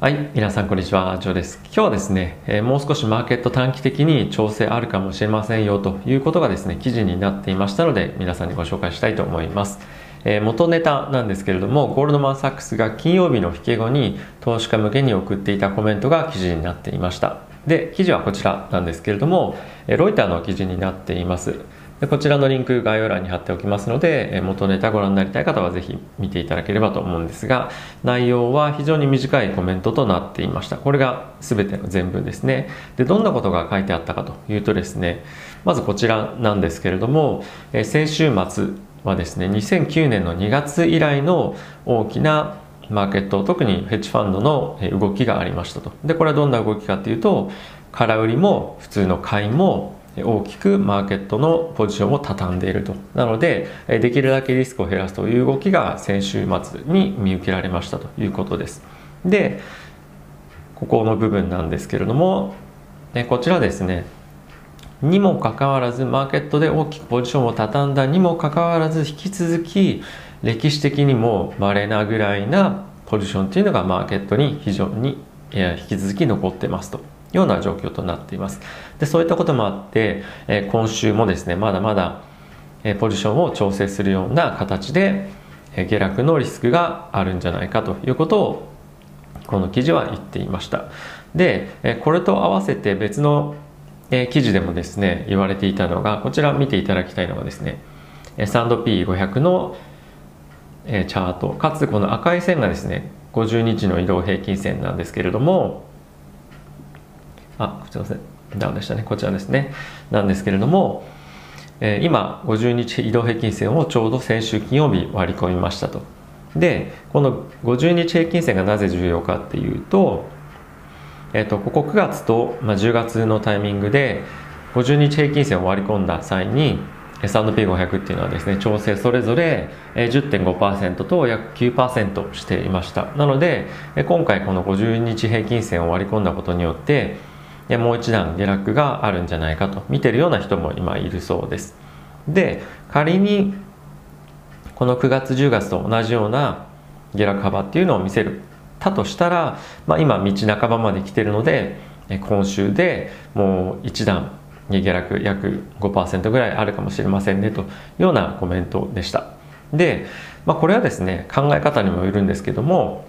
はい、皆さんこんにちは、ジョーです。今日はですね、えー、もう少しマーケット短期的に調整あるかもしれませんよということがですね、記事になっていましたので、皆さんにご紹介したいと思います。えー、元ネタなんですけれども、ゴールドマン・サックスが金曜日の引け後に投資家向けに送っていたコメントが記事になっていました。で、記事はこちらなんですけれども、ロイターの記事になっています。でこちらのリンク概要欄に貼っておきますので元ネタご覧になりたい方はぜひ見ていただければと思うんですが内容は非常に短いコメントとなっていました。これが全ての全文ですね。でどんなことが書いてあったかというとですねまずこちらなんですけれども先週末はですね2009年の2月以来の大きなマーケット特にヘッジファンドの動きがありましたと。でこれはどんな動きかっていうと空売りも普通の買いも大きくマーケットのポジションを畳んでいると。なのでできるだけリスクを減らすという動きが先週末に見受けられましたということです。でここの部分なんですけれどもこちらですね。にもかかわらずマーケットで大きくポジションを畳んだにもかかわらず引き続き歴史的にも稀なぐらいなポジションっていうのがマーケットに非常に引き続き残ってますと。ような状況となっています。でそういったこともあって、えー、今週もですねまだまだ、えー、ポジションを調整するような形で、えー、下落のリスクがあるんじゃないかということをこの記事は言っていました。で、え、これと合わせて別の、え、記事でもですね言われていたのがこちら見ていただきたいのがですね S&P500 の、え、チャートかつこの赤い線がですね50日の移動平均線なんですけれどもあすいません。ダウンでしたね。こちらですね。なんですけれども、えー、今50日移動平均線をちょうど先週金曜日割り込みましたと。でこの50日平均線がなぜ重要かっていうと,、えーと、ここ9月と、まあ、10月のタイミングで50日平均線を割り込んだ際に S&P500 っていうのはですね調整それぞれ10.5%と約9%していました。なので今回この50日平均線を割り込んだことによってもう一段下落があるんじゃないかと見てるような人も今いるそうです。で仮にこの9月10月と同じような下落幅っていうのを見せるたとしたら、まあ、今道半ばまで来てるので今週でもう一段下落約5%ぐらいあるかもしれませんねというようなコメントでした。で、まあ、これはですね考え方にもよるんですけども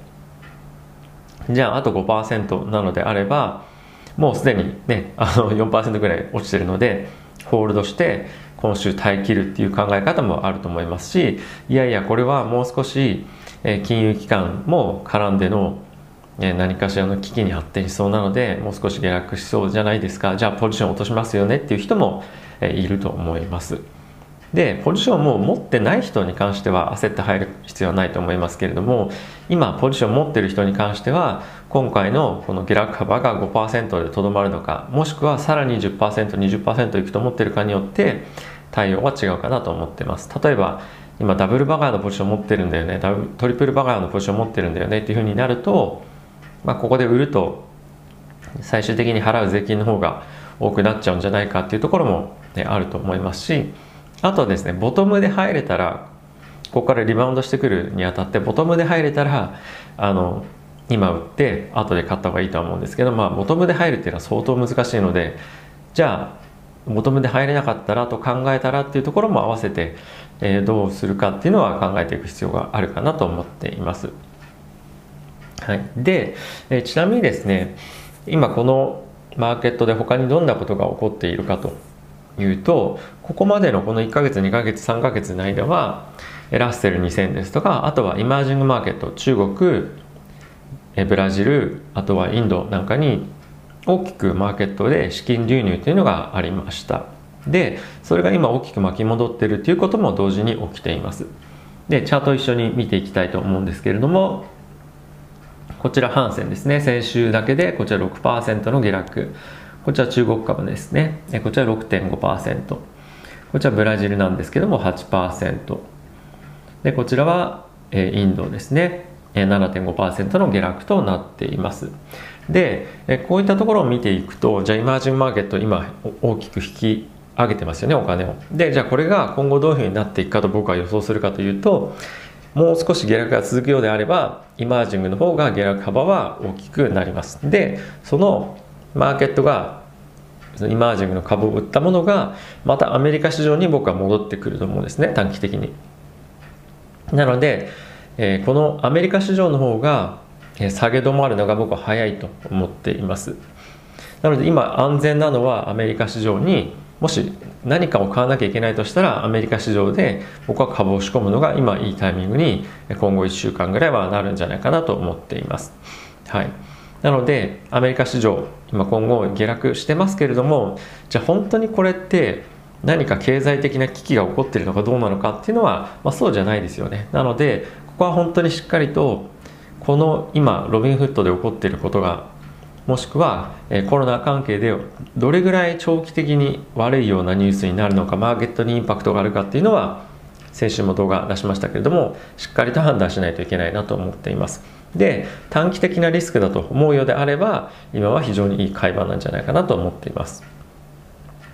じゃああと5%なのであればもうすでにねあの4%ぐらい落ちてるのでホールドして今週耐え切るっていう考え方もあると思いますしいやいやこれはもう少しえ金融機関も絡んでのえ何かしらの危機に発展しそうなのでもう少し下落しそうじゃないですかじゃあポジション落としますよねっていう人もえいると思います。でポジションも持ってない人に関しては焦って入る必要はないと思いますけれども今ポジション持ってる人に関しては今回のこの下落幅が5%でとどまるのかもしくはさらに 10%20% いくと思ってるかによって対応は違うかなと思ってます。例えば今ダブルバガーのポジション持ってるんだよねトリプルバガーのポジション持ってるんだよねっていうふうになると、まあ、ここで売ると最終的に払う税金の方が多くなっちゃうんじゃないかっていうところも、ね、あると思いますしあとですねボトムで入れたらここからリバウンドしてくるにあたってボトムで入れたらあの今売って後で買った方がいいとは思うんですけどまあボトムで入るっていうのは相当難しいのでじゃあボトムで入れなかったらと考えたらっていうところも合わせて、えー、どうするかっていうのは考えていく必要があるかなと思っています。はい、で、えー、ちなみにですね今このマーケットで他にどんなことが起こっているかというとここまでのこの1ヶ月2ヶ月3ヶ月の間はラッセル2000ですとかあとはイマージングマーケット中国えブラジルあとはインドなんかに大きくマーケットで資金流入というのがありました。でそれが今大きく巻き戻っているということも同時に起きています。でチャート一緒に見ていきたいと思うんですけれどもこちらハンセンですね。先週だけでこちら6%の下落。こちら中国株ですね。こちら6.5%。こちらブラジルなんですけども8%。で、こちらはインドですね。7.5%の下落となっています。で、こういったところを見ていくと、じゃあイマージンマーケット今大きく引き上げてますよね、お金を。で、じゃあこれが今後どういうふうになっていくかと僕は予想するかというと、もう少し下落が続くようであればイマージングの方が下落幅は大きくなりますでそのマーケットがイマージングの株を売ったものがまたアメリカ市場に僕は戻ってくると思うんですね短期的に。なので、えー、このアメリカ市場の方が下げ止まるのが僕は早いと思っています。なので今安全なのはアメリカ市場にもし何かを買わなきゃいけないとしたらアメリカ市場で僕は株を仕込むのが今いいタイミングに今後1週間ぐらいはなるんじゃないかなと思っています。はい、なのでアメリカ市場今今後下落してますけれどもじゃあ本当にこれって何か経済的な危機が起こっているのかどうなのかっていうのは、まあ、そうじゃないですよね。なのでここは本当にしっかりとこの今ロビンフットで起こっていることがもしくは、えコロナ関係でどれぐらい長期的に悪いようなニュースになるのかマーケットにインパクトがあるかっていうのは先週も動画出しましたけれどもしっかりと判断しないといけないなと思っていますで短期的なリスクだと思うようであれば今は非常にいい買い場なんじゃないかなと思っています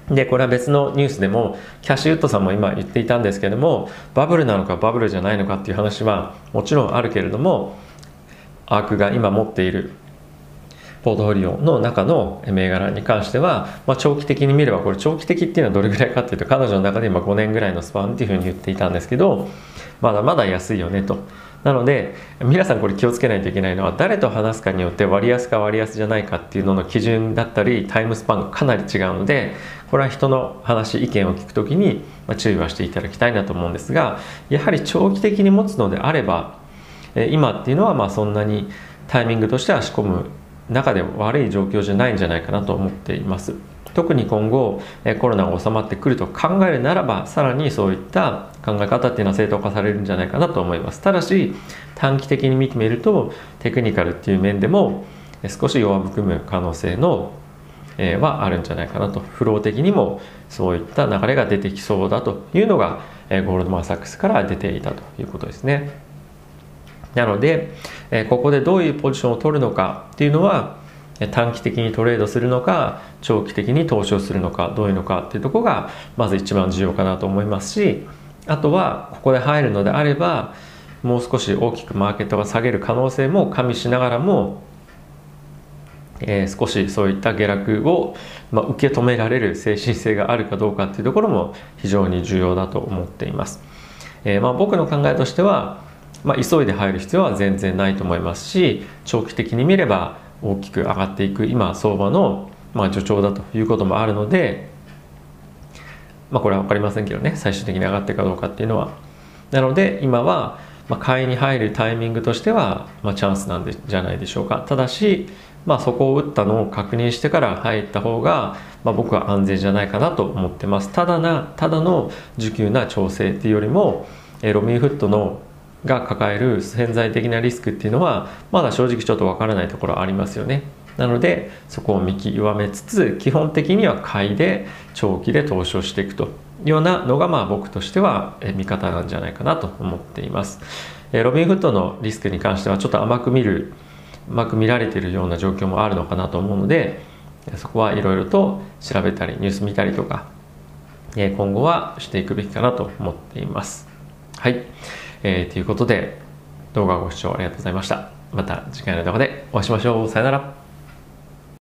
でこれは別のニュースでもキャッシュウッドさんも今言っていたんですけどもバブルなのかバブルじゃないのかっていう話はもちろんあるけれどもアークが今持っているポートフォリオの中の銘柄に関しては、まあ、長期的に見ればこれ長期的っていうのはどれぐらいかっていうと彼女の中で今5年ぐらいのスパンっていうふうに言っていたんですけどまだまだ安いよねと。なので皆さんこれ気をつけないといけないのは誰と話すかによって割安か割安じゃないかっていうのの基準だったりタイムスパンがかなり違うのでこれは人の話意見を聞く時に注意はしていただきたいなと思うんですがやはり長期的に持つのであれば今っていうのはまあそんなにタイミングとしては仕込む中で悪い状況じゃないんじゃないかなと思っています。特に今後コロナが収まってくると考えるならばさらにそういった考え方っていうのは正当化されるんじゃないかなと思いますただし短期的に見てみるとテクニカルっていう面でも少し弱含む可能性のえはあるんじゃないかなとフロー的にもそういった流れが出てきそうだというのが、えゴールドマン・サックスから出ていたということですね。なので、えここでどういうポジションを取るのかっていうのは短期的にトレードするのか長期的に投資をするのかどういうのかっていうとこがまず一番重要かなと思いますしあとはここで入るのであればもう少し大きくマーケットが下げる可能性も加味しながらも、えー、少しそういった下落を、まあ、受け止められる精神性があるかどうかっていうところも非常に重要だと思っています。えー、まあ、僕の考えとしてはまあ、急いで入る必要は全然ないと思いますし長期的に見れば大きく上がっていく今相場のまあ助長だということもあるので、まあ、これは分かりませんけどね最終的に上がっていくかどうかっていうのは。なので今はま買いに入るタイミングとしてはまあチャンスなんでじゃないでしょうか。ただしまあ、そこを打ったのを確認してから入った方が、まあ、僕は安全じゃないかなと思ってます。ただなただの需給な調整っていうよりもロミンフットのが抱える潜在的なリスクっていうのはまだ正直ちょっとわからないところありますよね。なのでそこを見極めつつ基本的には買いで長期で投資をしていくというようなのがまあ僕としては見方なんじゃないかなと思っています。ロビンフットのリスクに関してはちょっと甘く見る甘く見られているような状況もあるのかなと思うのでそこはいろいろと調べたりニュース見たりとか今後はしていくべきかなと思っています。はい。えー、ということで動画をご視聴ありがとうございました。また次回の動画でお会いしましょう。さよなら。